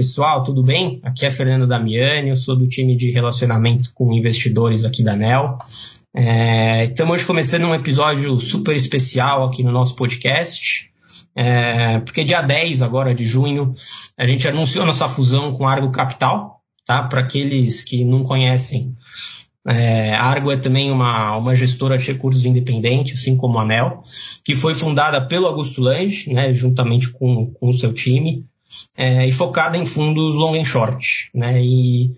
pessoal, tudo bem? Aqui é Fernando Damiani, eu sou do time de relacionamento com investidores aqui da NEL. É, estamos hoje começando um episódio super especial aqui no nosso podcast, é, porque dia 10 agora de junho a gente anunciou nossa fusão com Argo Capital, tá? Para aqueles que não conhecem, é, Argo é também uma, uma gestora de recursos independente, assim como a ANEL, que foi fundada pelo Augusto Lange, né, juntamente com, com o seu time, é, e focada em fundos long and short. Né, e,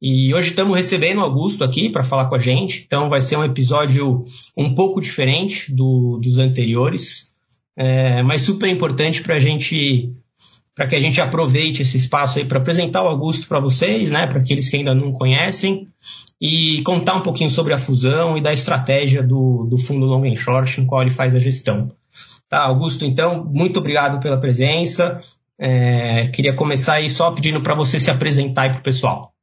e hoje estamos recebendo o Augusto aqui para falar com a gente, então vai ser um episódio um pouco diferente do, dos anteriores, é, mas super importante para a gente para que a gente aproveite esse espaço aí para apresentar o Augusto para vocês, né, para aqueles que ainda não conhecem, e contar um pouquinho sobre a fusão e da estratégia do, do fundo Long and Short, no qual ele faz a gestão. Tá, Augusto, então, muito obrigado pela presença. É, queria começar aí só pedindo para você se apresentar aí para o pessoal.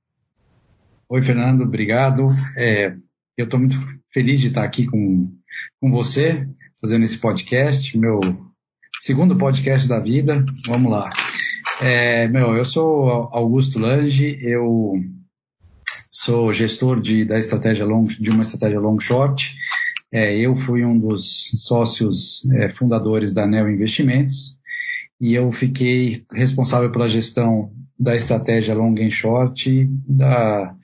Oi, Fernando, obrigado. É, eu estou muito feliz de estar aqui com, com você, fazendo esse podcast, meu segundo podcast da vida. Vamos lá. É, meu, eu sou Augusto Lange, eu sou gestor de, da estratégia long, de uma estratégia long short. É, eu fui um dos sócios é, fundadores da Neo Investimentos e eu fiquei responsável pela gestão da estratégia long and short da,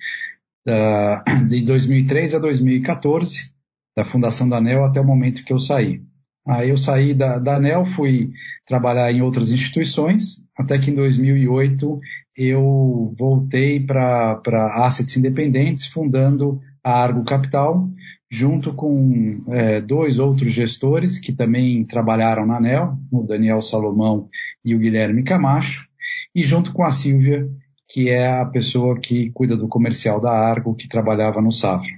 da, de 2003 a 2014, da fundação da Neo até o momento que eu saí. Aí eu saí da, da ANEL, fui trabalhar em outras instituições, até que em 2008 eu voltei para assets independentes, fundando a Argo Capital, junto com é, dois outros gestores que também trabalharam na ANEL, o Daniel Salomão e o Guilherme Camacho, e junto com a Silvia, que é a pessoa que cuida do comercial da Argo, que trabalhava no Safra.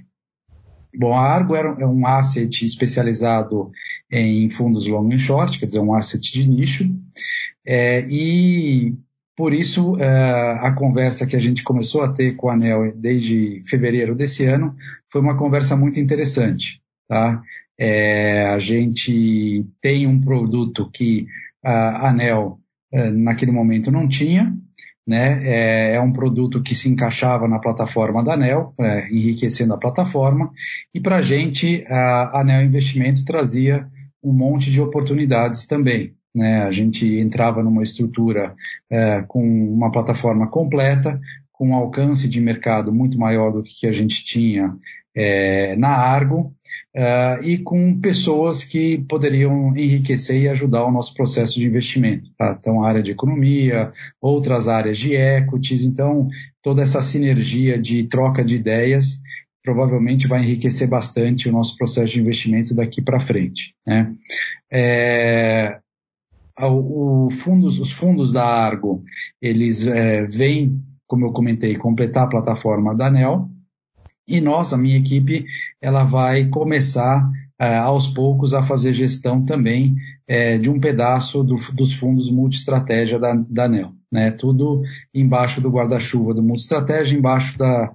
Bom, a Argo era é um asset especializado em fundos long and short, quer dizer, um asset de nicho, é, e por isso é, a conversa que a gente começou a ter com a ANEL desde fevereiro desse ano foi uma conversa muito interessante. Tá? É, a gente tem um produto que a ANEL é, naquele momento não tinha, né? É, é, um produto que se encaixava na plataforma da ANEL, é, enriquecendo a plataforma, e para a gente a ANEL Investimento trazia um monte de oportunidades também. Né? A gente entrava numa estrutura é, com uma plataforma completa, com um alcance de mercado muito maior do que a gente tinha é, na Argo, uh, e com pessoas que poderiam enriquecer e ajudar o nosso processo de investimento. Tá? Então, a área de economia, outras áreas de equities, então, toda essa sinergia de troca de ideias provavelmente vai enriquecer bastante o nosso processo de investimento daqui para frente. Né? É, o fundos, os fundos da Argo, eles é, vêm, como eu comentei, completar a plataforma da ANEL, e nós, a minha equipe, ela vai começar é, aos poucos a fazer gestão também é, de um pedaço do, dos fundos multi-estratégia da, da ANEL. Né? Tudo embaixo do guarda-chuva do multi-estratégia, embaixo da,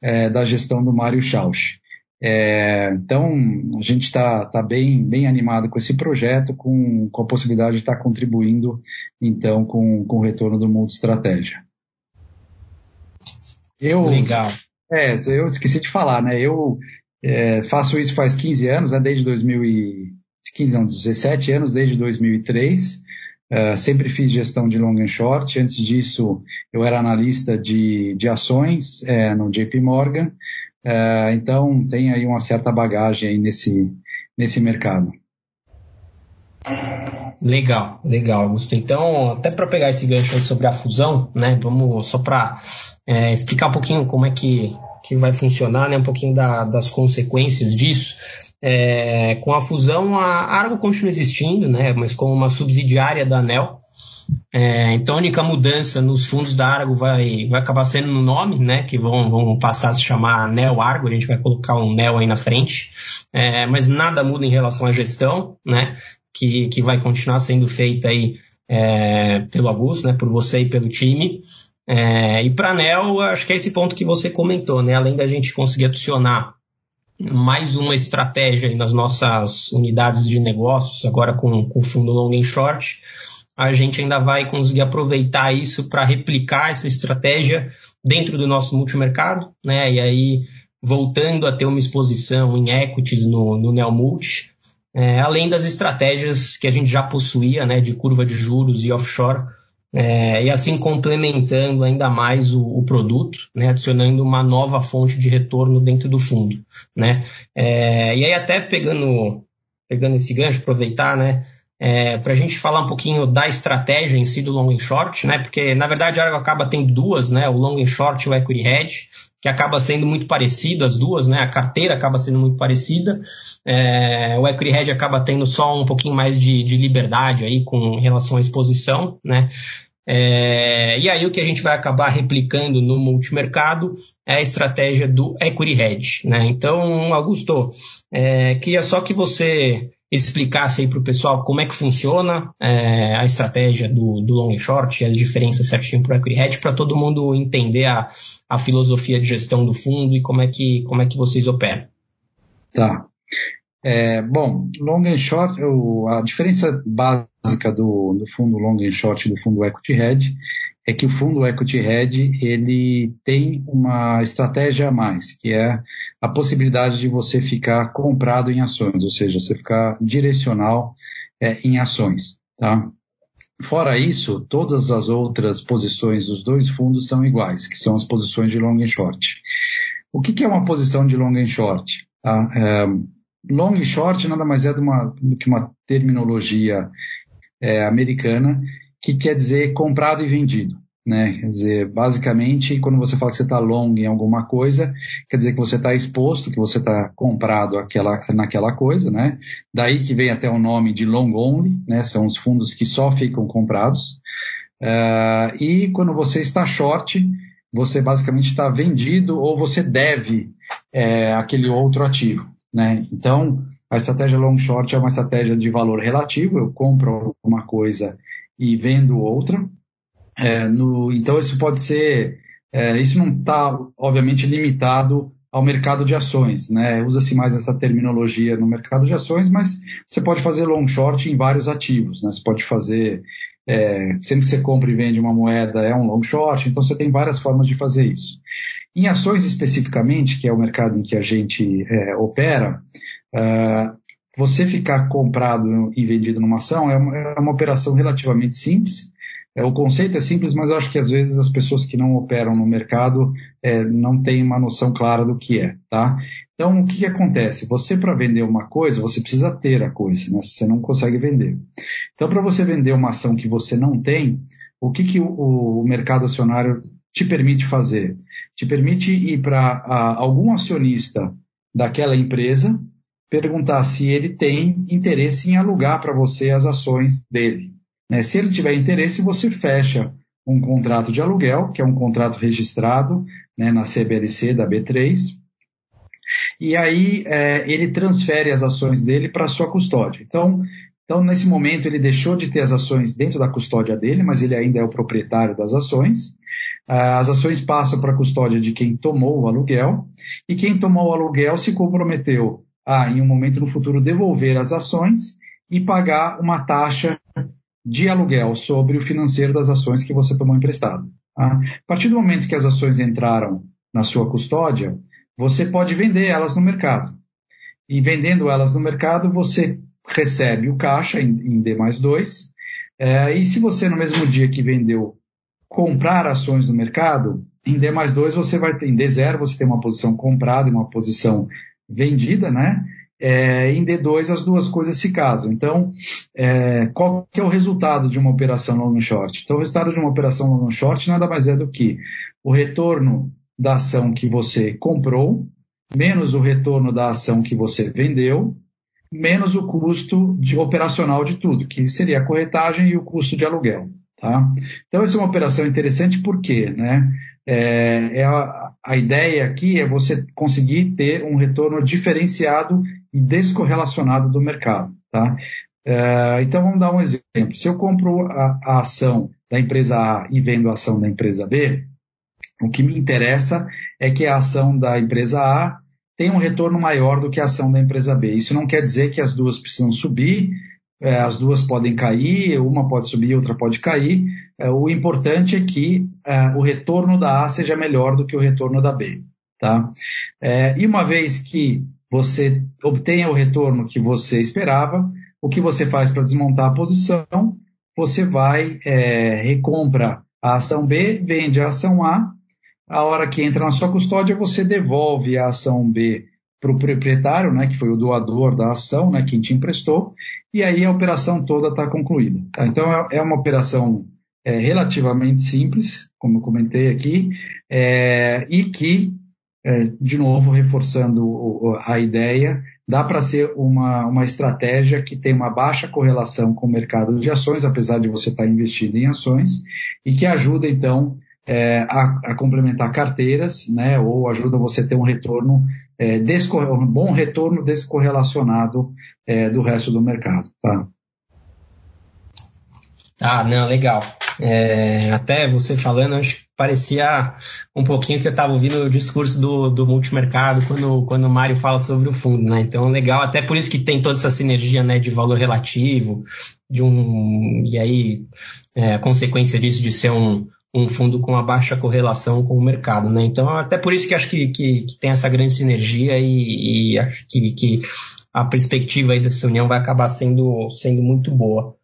é, da gestão do Mário Schausch. É, então, a gente está tá bem, bem animado com esse projeto, com, com a possibilidade de estar tá contribuindo, então, com, com o retorno do multi-estratégia. Eu, Legal. É, eu esqueci de falar, né? Eu é, faço isso faz 15 anos, né? desde 2015, não, 17 anos, desde 2003. Uh, é, sempre fiz gestão de long and short. Antes disso, eu era analista de, de ações é, no JP Morgan. Uh, então, tem aí uma certa bagagem aí nesse, nesse mercado. Legal, legal, Augusto. Então, até para pegar esse gancho sobre a fusão, né? Vamos só para é, explicar um pouquinho como é que, que vai funcionar, né? Um pouquinho da, das consequências disso. É, com a fusão, a Argo continua existindo, né? Mas como uma subsidiária da ANEL. É, então, a única mudança nos fundos da Argo vai, vai acabar sendo no nome, né? Que vão, vão passar a se chamar Neo Argo. A gente vai colocar um Neo aí na frente. É, mas nada muda em relação à gestão, né? que, que vai continuar sendo feita aí é, pelo Augusto, né, por você e pelo time. É, e para a NEL, acho que é esse ponto que você comentou, né, além da gente conseguir adicionar mais uma estratégia nas nossas unidades de negócios, agora com o fundo long and short, a gente ainda vai conseguir aproveitar isso para replicar essa estratégia dentro do nosso multimercado, né? E aí voltando a ter uma exposição em equities no, no Neomulti, é, além das estratégias que a gente já possuía, né, de curva de juros e offshore, é, e assim complementando ainda mais o, o, produto, né, adicionando uma nova fonte de retorno dentro do fundo, né. É, e aí até pegando, pegando esse gancho, aproveitar, né, é, para a gente falar um pouquinho da estratégia em si do long and short, né? Porque na verdade a acaba tendo duas, né? O long and short e o equity hedge, que acaba sendo muito parecido as duas, né? A carteira acaba sendo muito parecida, é, o equity hedge acaba tendo só um pouquinho mais de, de liberdade aí com relação à exposição, né? É, e aí o que a gente vai acabar replicando no multimercado é a estratégia do equity hedge, né? Então, Augusto, é, queria só que você explicasse aí para o pessoal como é que funciona é, a estratégia do, do long e short as diferenças certinho para o equity hedge para todo mundo entender a, a filosofia de gestão do fundo e como é que, como é que vocês operam. Tá. É, bom, long and short, a diferença básica do, do fundo long and short do fundo equity hedge é que o fundo equity hedge ele tem uma estratégia a mais, que é a possibilidade de você ficar comprado em ações, ou seja, você ficar direcional é, em ações, tá? Fora isso, todas as outras posições dos dois fundos são iguais, que são as posições de long e short. O que, que é uma posição de long e short? Tá? É, long e short nada mais é do, uma, do que uma terminologia é, americana que quer dizer comprado e vendido. Né? Quer dizer, basicamente, quando você fala que você está long em alguma coisa, quer dizer que você está exposto, que você está comprado aquela, naquela coisa, né? Daí que vem até o nome de long only, né? São os fundos que só ficam comprados. Uh, e quando você está short, você basicamente está vendido ou você deve é, aquele outro ativo, né? Então, a estratégia long short é uma estratégia de valor relativo. Eu compro uma coisa e vendo outra. É, no, então isso pode ser, é, isso não está obviamente limitado ao mercado de ações, né? Usa-se mais essa terminologia no mercado de ações, mas você pode fazer long short em vários ativos, né? Você pode fazer é, sempre que você compra e vende uma moeda é um long short, então você tem várias formas de fazer isso. Em ações especificamente, que é o mercado em que a gente é, opera, uh, você ficar comprado e vendido numa ação é uma, é uma operação relativamente simples. É, o conceito é simples, mas eu acho que às vezes as pessoas que não operam no mercado é, não têm uma noção clara do que é, tá? Então, o que, que acontece? Você, para vender uma coisa, você precisa ter a coisa, né? Você não consegue vender. Então, para você vender uma ação que você não tem, o que, que o, o mercado acionário te permite fazer? Te permite ir para algum acionista daquela empresa perguntar se ele tem interesse em alugar para você as ações dele. Né? Se ele tiver interesse, você fecha um contrato de aluguel, que é um contrato registrado né, na CBLC da B3, e aí é, ele transfere as ações dele para sua custódia. Então, então, nesse momento, ele deixou de ter as ações dentro da custódia dele, mas ele ainda é o proprietário das ações. Ah, as ações passam para a custódia de quem tomou o aluguel, e quem tomou o aluguel se comprometeu a, em um momento no futuro, devolver as ações e pagar uma taxa de aluguel sobre o financeiro das ações que você tomou emprestado. Tá? A partir do momento que as ações entraram na sua custódia, você pode vender elas no mercado. E vendendo elas no mercado, você recebe o caixa em, em D mais 2. É, e se você, no mesmo dia que vendeu, comprar ações no mercado, em D mais 2 você vai ter, em D0 você tem uma posição comprada e uma posição vendida, né? É, em D2 as duas coisas se casam. Então, é, qual que é o resultado de uma operação long short? Então, o resultado de uma operação long short nada mais é do que o retorno da ação que você comprou, menos o retorno da ação que você vendeu, menos o custo de operacional de tudo, que seria a corretagem e o custo de aluguel. Tá? Então, essa é uma operação interessante porque, né? É, é a, a, ideia aqui é você conseguir ter um retorno diferenciado descorrelacionado do mercado. Tá? É, então vamos dar um exemplo. Se eu compro a, a, ação da empresa A e vendo a ação da empresa B, o que me interessa é que a ação da empresa A tenha um retorno maior do que a ação da empresa B. Isso não quer dizer que as duas precisam subir é, as duas podem cair, uma pode subir, outra pode cair. É, o importante é que o retorno da A seja melhor do que o retorno da B. Tá? E uma vez que você obtenha o retorno que você esperava, o que você faz para desmontar a posição? Você vai, é, recompra a ação B, vende a ação A, a hora que entra na sua custódia, você devolve a ação B para o proprietário, né, que foi o doador da ação, né, quem te emprestou, e aí a operação toda está concluída. Tá? Então é, é, uma operação é, relativamente simples, como eu comentei aqui, é, e que, é, de novo, reforçando a ideia, dá para ser uma, uma estratégia que tem uma baixa correlação com o mercado de ações, apesar de você estar tá investido em ações, e que ajuda, então, é, a, a, complementar carteiras, né, ou ajuda você a ter um retorno, é, um bom retorno descorrelacionado é, do resto do mercado. Tá? Ah, não, legal. É, até você falando, acho que parecia um pouquinho que eu estava ouvindo o discurso do, do multimercado quando, quando o Mário fala sobre o fundo, né? Então, legal, até por isso que tem toda essa sinergia né, de valor relativo, de um. E aí, é, consequência disso de ser um, um fundo com uma baixa correlação com o mercado, né? Então, até por isso que acho que, que, que tem essa grande sinergia e, e acho que, que a perspectiva aí dessa união vai acabar sendo, sendo muito boa.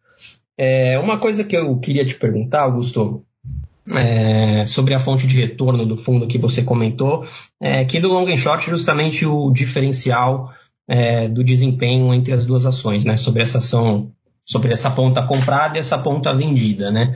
É, uma coisa que eu queria te perguntar, Augusto, é, sobre a fonte de retorno do fundo que você comentou, é que do long and short justamente o diferencial é, do desempenho entre as duas ações, né? Sobre essa ação, sobre essa ponta comprada e essa ponta vendida, né?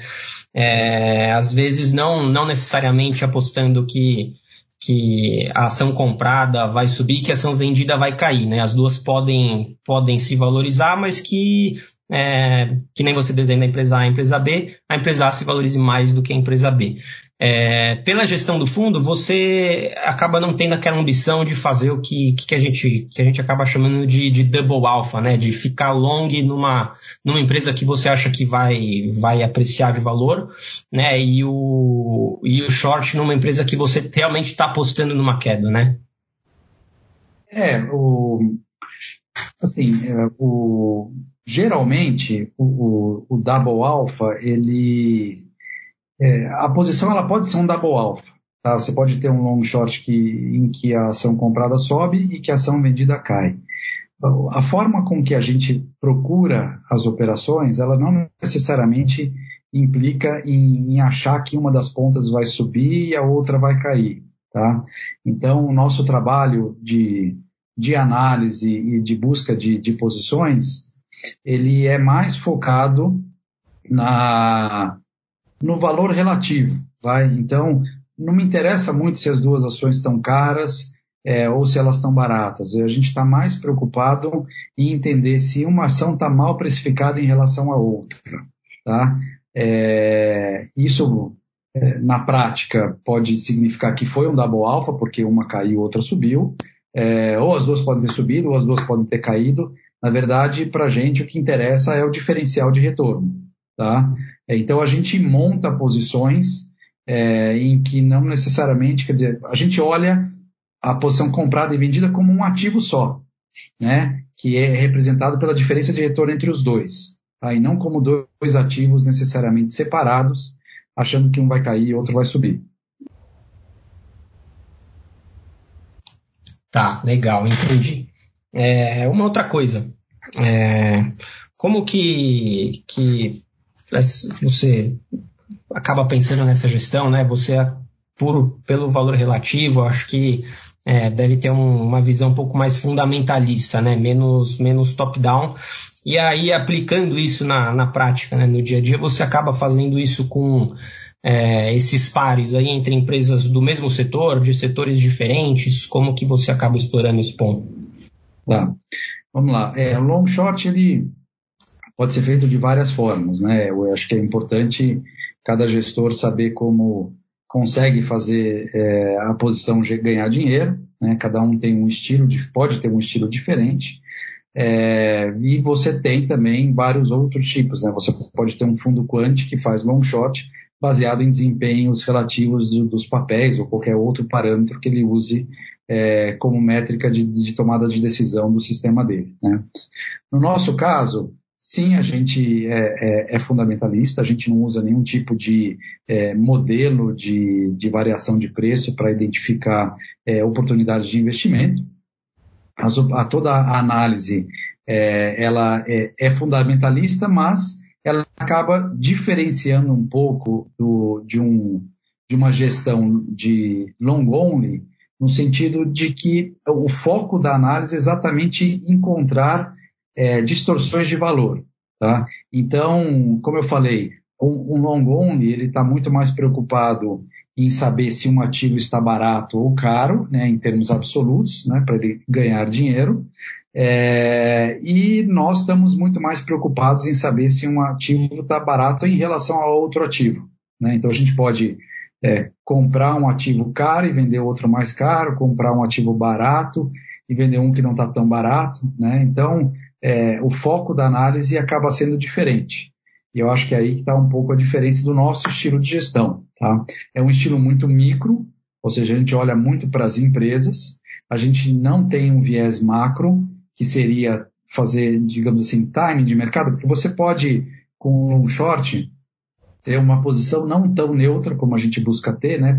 É, às vezes não, não necessariamente apostando que, que a ação comprada vai subir, que a ação vendida vai cair, né? As duas podem, podem se valorizar, mas que é, que nem você desenha a empresa A a empresa B, a empresa A se valorize mais do que a empresa B. É, pela gestão do fundo, você acaba não tendo aquela ambição de fazer o que, que, a, gente, que a gente acaba chamando de, de double alpha, né? de ficar long numa, numa empresa que você acha que vai, vai apreciar de valor, né? e, o, e o short numa empresa que você realmente está apostando numa queda. Né? É, o, assim, é, o, geralmente o, o, o double alpha, ele é, a posição ela pode ser um double alpha. Tá? Você pode ter um long short que, em que a ação comprada sobe e que a ação vendida cai. A forma com que a gente procura as operações, ela não necessariamente implica em, em achar que uma das pontas vai subir e a outra vai cair. Tá? Então, o nosso trabalho de, de análise e de busca de, de posições, ele é mais focado na, no valor relativo. Vai? Então, não me interessa muito se as duas ações estão caras é, ou se elas estão baratas. A gente está mais preocupado em entender se uma ação está mal precificada em relação à outra. Tá? É, isso, é, na prática, pode significar que foi um double alpha, porque uma caiu, outra subiu. É, ou as duas podem ter subido, ou as duas podem ter caído. Na verdade, para a gente o que interessa é o diferencial de retorno. Tá? É, então a gente monta posições é, em que não necessariamente, quer dizer, a gente olha a posição comprada e vendida como um ativo só, né? que é representado pela diferença de retorno entre os dois, tá? e não como dois ativos necessariamente separados, achando que um vai cair e outro vai subir. Tá, legal, entendi. É, uma outra coisa, é, como que, que você acaba pensando nessa gestão, né? Você, por, pelo valor relativo, acho que é, deve ter um, uma visão um pouco mais fundamentalista, né? Menos, menos top-down. E aí, aplicando isso na, na prática, né? no dia a dia, você acaba fazendo isso com é, esses pares aí entre empresas do mesmo setor, de setores diferentes, como que você acaba explorando esse ponto? Tá. Vamos lá. É, o long short ele pode ser feito de várias formas, né? Eu acho que é importante cada gestor saber como consegue fazer é, a posição ganhar dinheiro, né? Cada um tem um estilo, pode ter um estilo diferente. É, e você tem também vários outros tipos, né? Você pode ter um fundo quant que faz long short baseado em desempenhos relativos dos papéis ou qualquer outro parâmetro que ele use é, como métrica de, de, tomada de decisão do sistema dele. Né? No nosso caso, sim, a gente é, é, é, fundamentalista, a gente não usa nenhum tipo de é, modelo de, de, variação de preço para identificar é, oportunidades de investimento. A, toda a análise é, ela é, é, fundamentalista, mas acaba diferenciando um pouco do, de, um, de uma gestão de long only, no sentido de que o foco da análise é exatamente encontrar é, distorções de valor. Tá? Então, como eu falei, um, um long only ele está muito mais preocupado em saber se um ativo está barato ou caro, né, em termos absolutos, né, para ele ganhar dinheiro. É, e nós estamos muito mais preocupados em saber se um ativo está barato em relação a outro ativo. Né? Então a gente pode é, comprar um ativo caro e vender outro mais caro, comprar um ativo barato e vender um que não está tão barato. Né? Então é, o foco da análise acaba sendo diferente. E eu acho que é aí está um pouco a diferença do nosso estilo de gestão. Tá? É um estilo muito micro, ou seja, a gente olha muito para as empresas, a gente não tem um viés macro, que seria fazer, digamos assim, timing de mercado, porque você pode, com um short, ter uma posição não tão neutra como a gente busca ter, né,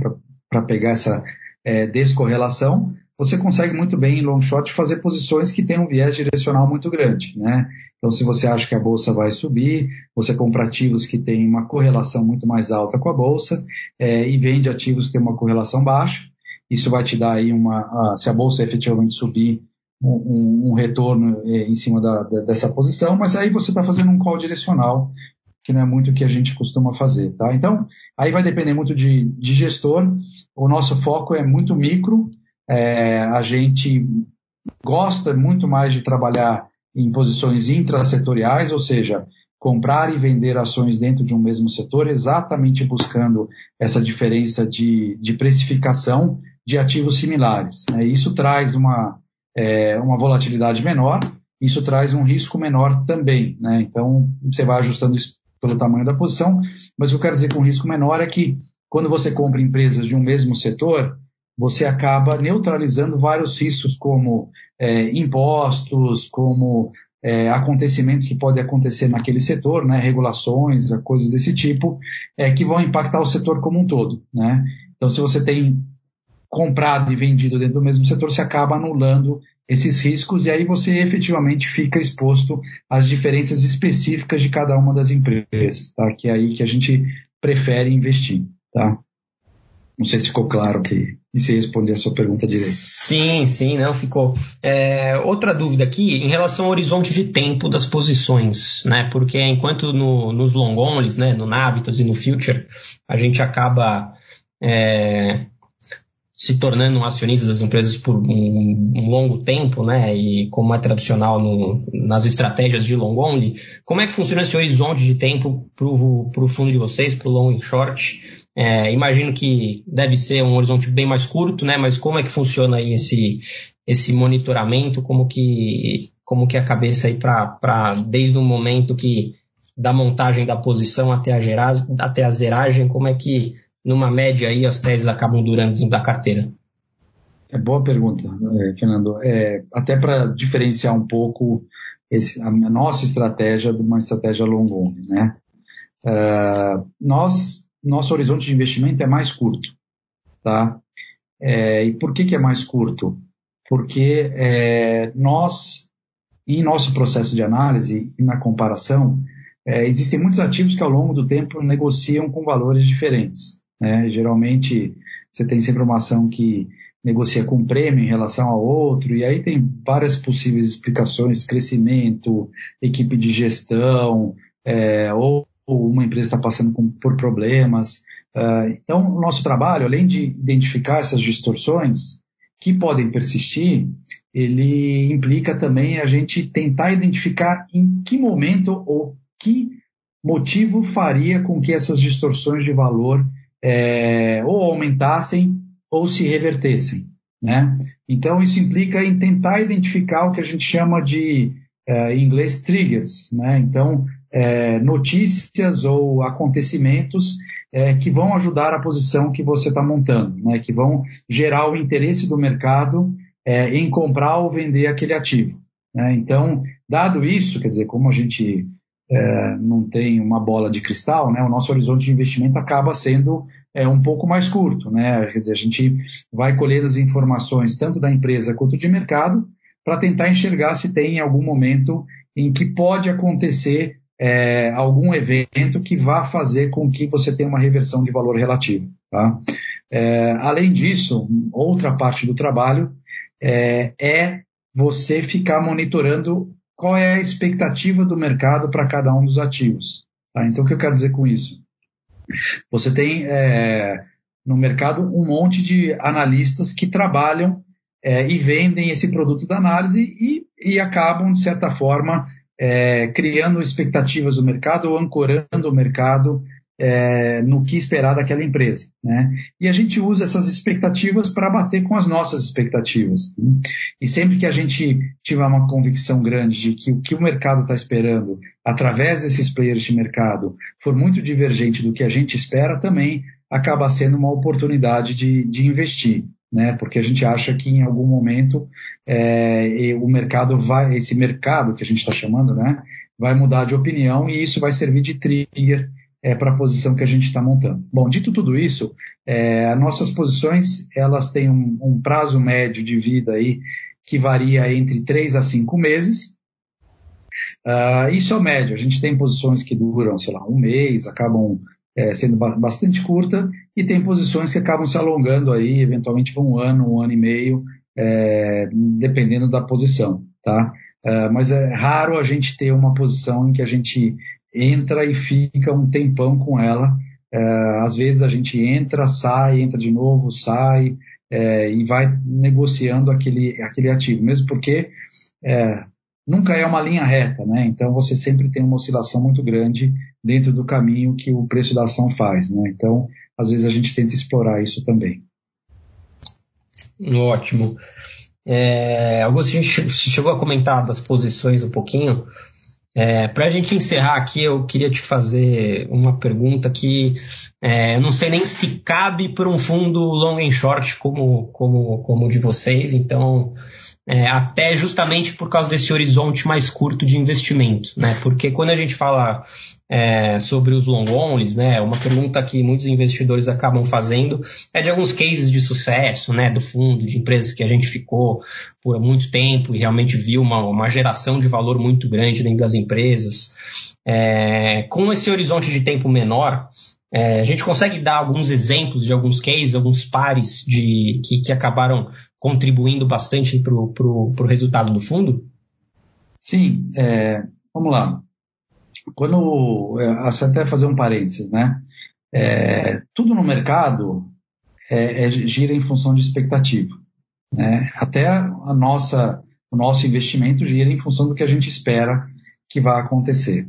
para pegar essa é, descorrelação, você consegue muito bem em long short fazer posições que têm um viés direcional muito grande, né? Então, se você acha que a bolsa vai subir, você compra ativos que têm uma correlação muito mais alta com a bolsa é, e vende ativos que têm uma correlação baixa. Isso vai te dar aí uma, se a bolsa efetivamente subir, um, um retorno é, em cima da, da, dessa posição, mas aí você está fazendo um call direcional, que não é muito o que a gente costuma fazer, tá? Então, aí vai depender muito de, de gestor. O nosso foco é muito micro, é, a gente gosta muito mais de trabalhar em posições intrasetoriais, ou seja, comprar e vender ações dentro de um mesmo setor, exatamente buscando essa diferença de, de precificação de ativos similares. Né? Isso traz uma, é, uma volatilidade menor, isso traz um risco menor também. Né? Então, você vai ajustando isso pelo tamanho da posição, mas o que eu quero dizer com risco menor é que quando você compra empresas de um mesmo setor, você acaba neutralizando vários riscos, como é, impostos, como é, acontecimentos que podem acontecer naquele setor, né, regulações, coisas desse tipo, é, que vão impactar o setor como um todo. Né? Então, se você tem comprado e vendido dentro do mesmo setor, você acaba anulando esses riscos e aí você efetivamente fica exposto às diferenças específicas de cada uma das empresas, tá? Que é aí que a gente prefere investir, tá? Não sei se ficou claro que e se responder a sua pergunta direito. Sim, sim, não ficou. É, outra dúvida aqui em relação ao horizonte de tempo das posições, né? Porque enquanto no, nos long onlys, né, no Navitas e no Future, a gente acaba é, se tornando um acionista das empresas por um, um, longo tempo, né? E como é tradicional no, nas estratégias de long only, como é que funciona esse horizonte de tempo para o fundo de vocês, para o long e short? É, imagino que deve ser um horizonte bem mais curto, né? Mas como é que funciona aí esse, esse monitoramento? Como que, como que é a cabeça aí para desde o momento que da montagem da posição até a, até a zeragem, como é que numa média aí as teses acabam durando dentro da carteira? É boa pergunta, é, Fernando. É, até para diferenciar um pouco esse, a nossa estratégia de uma estratégia long only, né? Uh, nós nosso horizonte de investimento é mais curto, tá? É, e por que, que é mais curto? Porque é, nós, em nosso processo de análise e na comparação, é, existem muitos ativos que ao longo do tempo negociam com valores diferentes. Né? Geralmente, você tem sempre uma ação que negocia com prêmio em relação ao outro, e aí tem várias possíveis explicações, crescimento, equipe de gestão, é, ou ou uma empresa está passando com, por problemas. Uh, então, o nosso trabalho, além de identificar essas distorções que podem persistir, ele implica também a gente tentar identificar em que momento ou que motivo faria com que essas distorções de valor é, ou aumentassem ou se revertessem. Né? Então, isso implica em tentar identificar o que a gente chama de, uh, em inglês, triggers. Né? Então, é, notícias ou acontecimentos é, que vão ajudar a posição que você está montando, né, que vão gerar o interesse do mercado é, em comprar ou vender aquele ativo. Né? Então, dado isso, quer dizer, como a gente é, não tem uma bola de cristal, né, o nosso horizonte de investimento acaba sendo é, um pouco mais curto. Né? Quer dizer, a gente vai colher as informações tanto da empresa quanto de mercado para tentar enxergar se tem algum momento em que pode acontecer é, algum evento que vá fazer com que você tenha uma reversão de valor relativo. Tá? É, além disso, outra parte do trabalho é, é você ficar monitorando qual é a expectativa do mercado para cada um dos ativos. Tá? Então, o que eu quero dizer com isso? Você tem é, no mercado um monte de analistas que trabalham é, e vendem esse produto da análise e, e acabam, de certa forma, é, criando expectativas do mercado ou ancorando o mercado é, no que esperar daquela empresa. Né? E a gente usa essas expectativas para bater com as nossas expectativas. Né? E sempre que a gente tiver uma convicção grande de que o que o mercado está esperando, através desses players de mercado, for muito divergente do que a gente espera, também acaba sendo uma oportunidade de, de investir. Né, porque a gente acha que em algum momento é, o mercado vai, esse mercado que a gente está chamando, né, vai mudar de opinião e isso vai servir de trigger é, para a posição que a gente está montando. Bom, dito tudo isso, é, nossas posições elas têm um, um, prazo médio de vida aí que varia entre 3 a 5 meses. Uh, isso é o médio. A gente tem posições que duram, sei lá, um mês, acabam é, sendo ba bastante curta, e tem posições que acabam se alongando aí, eventualmente para um ano, um ano e meio, é, dependendo da posição, tá? Uh, mas é raro a gente ter uma posição em que a gente entra e fica um tempão com ela. É, às vezes a gente entra, sai, entra de novo, sai é, e vai negociando aquele, aquele ativo, mesmo porque é, nunca é uma linha reta, né? Então você sempre tem uma oscilação muito grande dentro do caminho que o preço da ação faz, né? Então, às vezes a gente tenta explorar isso também. Ótimo. É, Augusto, a gente chegou a comentar das posições um pouquinho. É, Para a gente encerrar aqui, eu queria te fazer uma pergunta que é, eu não sei nem se cabe para um fundo long and short como, como, como o de vocês, então é, até justamente por causa desse horizonte mais curto de investimento, né? Porque quando a gente fala é, sobre os long onlys, né? Uma pergunta que muitos investidores acabam fazendo é de alguns cases de sucesso, né? Do fundo, de empresas que a gente ficou por muito tempo e realmente viu uma, uma geração de valor muito grande dentro das empresas. É, com esse horizonte de tempo menor, é, a gente consegue dar alguns exemplos de alguns cases, alguns pares de, que, que acabaram contribuindo bastante para o resultado do fundo? Sim, é, vamos lá. Quando, é, até fazer um parênteses, né? É, tudo no mercado é, é, gira em função de expectativa. Né? Até a nossa, o nosso investimento gira em função do que a gente espera que vai acontecer.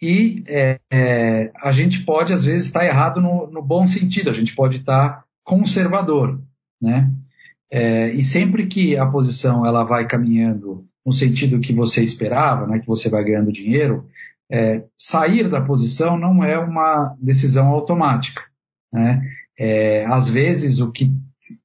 E é, é, a gente pode, às vezes, estar errado no, no, bom sentido, a gente pode estar conservador. Né? É, e sempre que a posição ela vai caminhando no sentido que você esperava, né, que você vai ganhando dinheiro, é, sair da posição não é uma decisão automática. Né? É, às vezes o que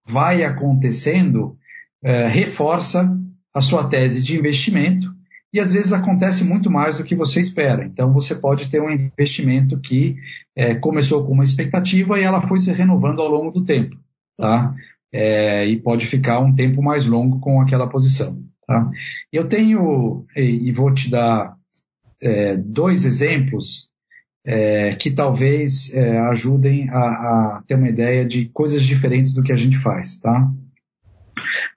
vai acontecendo é, reforça a sua tese de investimento e às vezes acontece muito mais do que você espera. Então você pode ter um investimento que é, começou com uma expectativa e ela foi se renovando ao longo do tempo. Tá? é, e pode ficar um tempo mais longo com aquela posição. Tá? Eu tenho, e, vou te dar é, dois exemplos é, que talvez é, ajudem a, a, ter uma ideia de coisas diferentes do que a gente faz. Tá?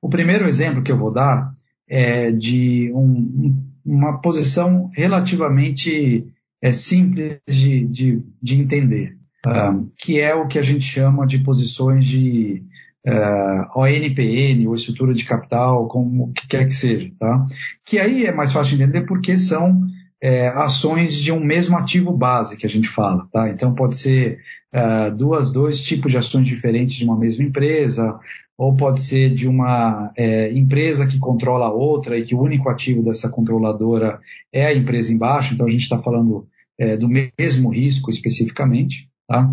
O primeiro exemplo que eu vou dar é de um, uma posição relativamente é, simples de, de, de entender, uh, que é o que a gente chama de posições de uh, é, ONPN ou estrutura de capital, como que quer que seja, tá? Que aí é mais fácil de entender porque são é, ações de um mesmo ativo base que a gente fala, tá? Então pode ser uh, duas, dois tipos de ações diferentes de uma mesma empresa, ou pode ser de uma é, empresa que controla a outra e que o único ativo dessa controladora é a empresa embaixo, então a gente está falando é, do mesmo risco especificamente, tá?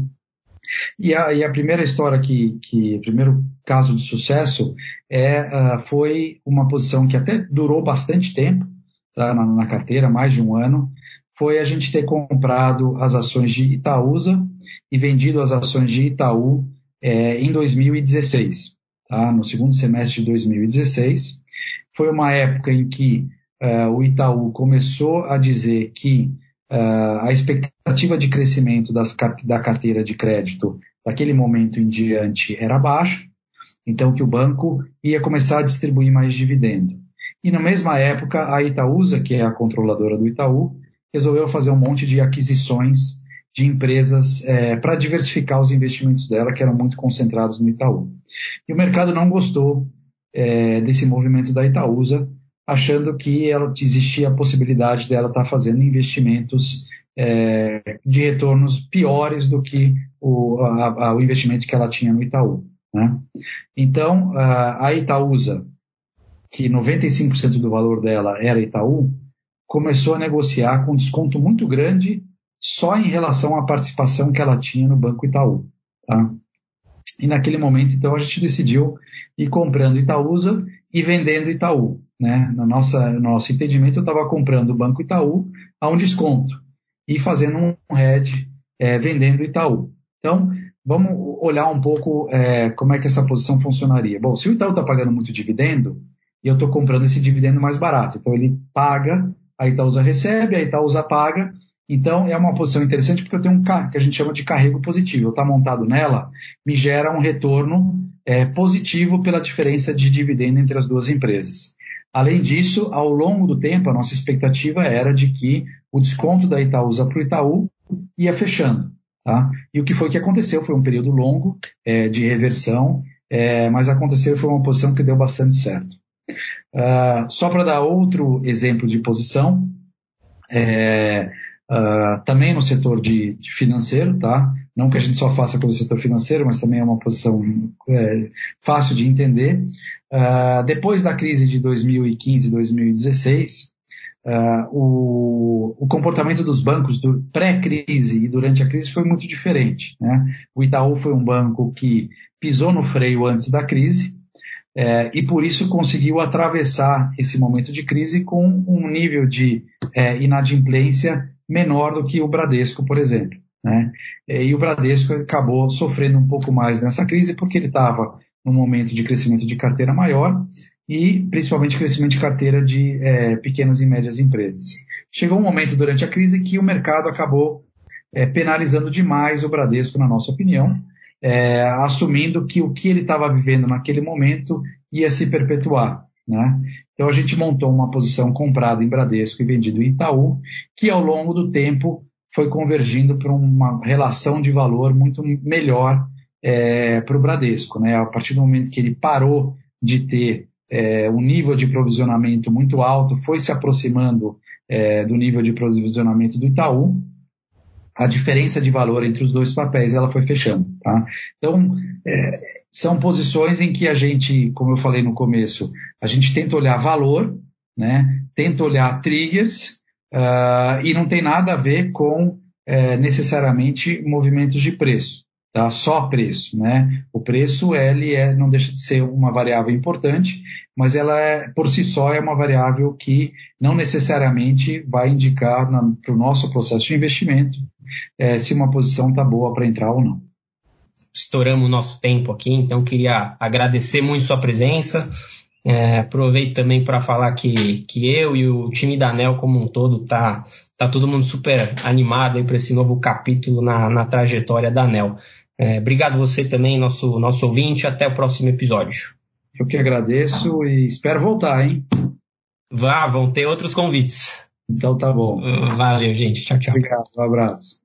E a, e a primeira história que, que, o primeiro caso de sucesso é, uh, foi uma posição que até durou bastante tempo tá, na, na, carteira, mais de um ano. foi a gente ter comprado as ações de Itaúsa e vendido as ações de Itaú é, em 2016, tá? no segundo semestre de 2016. Foi uma época em que uh, o Itaú começou a dizer que uh, a expectativa de crescimento das, da carteira de crédito daquele momento em diante era baixa, então que o banco ia começar a distribuir mais dividendo. E na mesma época, a Itaúsa, que é a controladora do Itaú, resolveu fazer um monte de aquisições de empresas é, para diversificar os investimentos dela, que eram muito concentrados no Itaú. E o mercado não gostou é, desse movimento da Itaúsa, achando que ela, existia a possibilidade dela estar tá fazendo investimentos é, de retornos piores do que o, a, a, o, investimento que ela tinha no Itaú. Né? Então, a, Itaúsa, que 95% do valor dela era Itaú, começou a negociar com desconto muito grande só em relação à participação que ela tinha no Banco Itaú. Tá? E naquele momento, então, a gente decidiu ir comprando Itaúsa e vendendo Itaú. Né? No, nossa, no nosso entendimento, eu estava comprando o Banco Itaú a um desconto e fazendo um hedge é, vendendo Itaú. Então, vamos olhar um pouco é, como é que essa posição funcionaria. Bom, se o Itaú está pagando muito dividendo, e eu estou comprando esse dividendo mais barato. Então ele paga, a Itaúsa recebe, a Itaúsa paga. Então é uma posição interessante porque eu tenho um que a gente chama de carrego positivo. Eu estou tá montado nela, me gera um retorno é, positivo pela diferença de dividendo entre as duas empresas. Além disso, ao longo do tempo, a nossa expectativa era de que o desconto da Itaúsa para o Itaú ia fechando. Tá? E o que foi que aconteceu? Foi um período longo é, de reversão, é, mas aconteceu foi uma posição que deu bastante certo. Uh, só para dar outro exemplo de posição, é, uh, também no setor de, de, financeiro, tá? Não que a gente só faça com o setor financeiro, mas também é uma posição é, fácil de entender. Uh, depois da crise de 2015 e 2016, o, o, comportamento dos bancos do pré-crise e durante a crise foi muito diferente. Né? O Itaú foi um banco que pisou no freio antes da crise, é, e por isso conseguiu atravessar esse momento de crise com um nível de é, inadimplência menor do que o Bradesco, por exemplo. Né? E o Bradesco acabou sofrendo um pouco mais nessa crise porque ele estava num momento de crescimento de carteira maior e principalmente crescimento de carteira de é, pequenas e médias empresas. Chegou um momento durante a crise que o mercado acabou é, penalizando demais o Bradesco, na nossa opinião, é, assumindo que o que ele estava vivendo naquele momento ia se perpetuar. Né? Então a gente montou uma posição comprada em Bradesco e vendido em Itaú, que ao longo do tempo foi convergindo para uma relação de valor muito melhor é, para o Bradesco. Né? A partir do momento que ele parou de ter é, um nível de provisionamento muito alto, foi se aproximando é, do nível de provisionamento do Itaú, a diferença de valor entre os dois papéis ela foi fechando. Tá? Então, é, são posições em que a gente, como eu falei no começo, a gente tenta olhar valor, né? tenta olhar triggers, uh, e não tem nada a ver com é, necessariamente movimentos de preço. Tá? Só preço, né? O preço ele é, não deixa de ser uma variável importante, mas ela é, por si só é uma variável que não necessariamente vai indicar para o nosso processo de investimento é, se uma posição está boa para entrar ou não. Estouramos o nosso tempo aqui, então queria agradecer muito sua presença. É, aproveito também para falar que, que eu e o time da ANEL como um todo tá, tá todo mundo super animado para esse novo capítulo na, na trajetória da ANEL. É, obrigado você também, nosso, nosso ouvinte. Até o próximo episódio. Eu que agradeço e espero voltar, hein? Vá, vão ter outros convites. Então tá bom. Valeu, gente. Tchau, tchau. Obrigado, um abraço.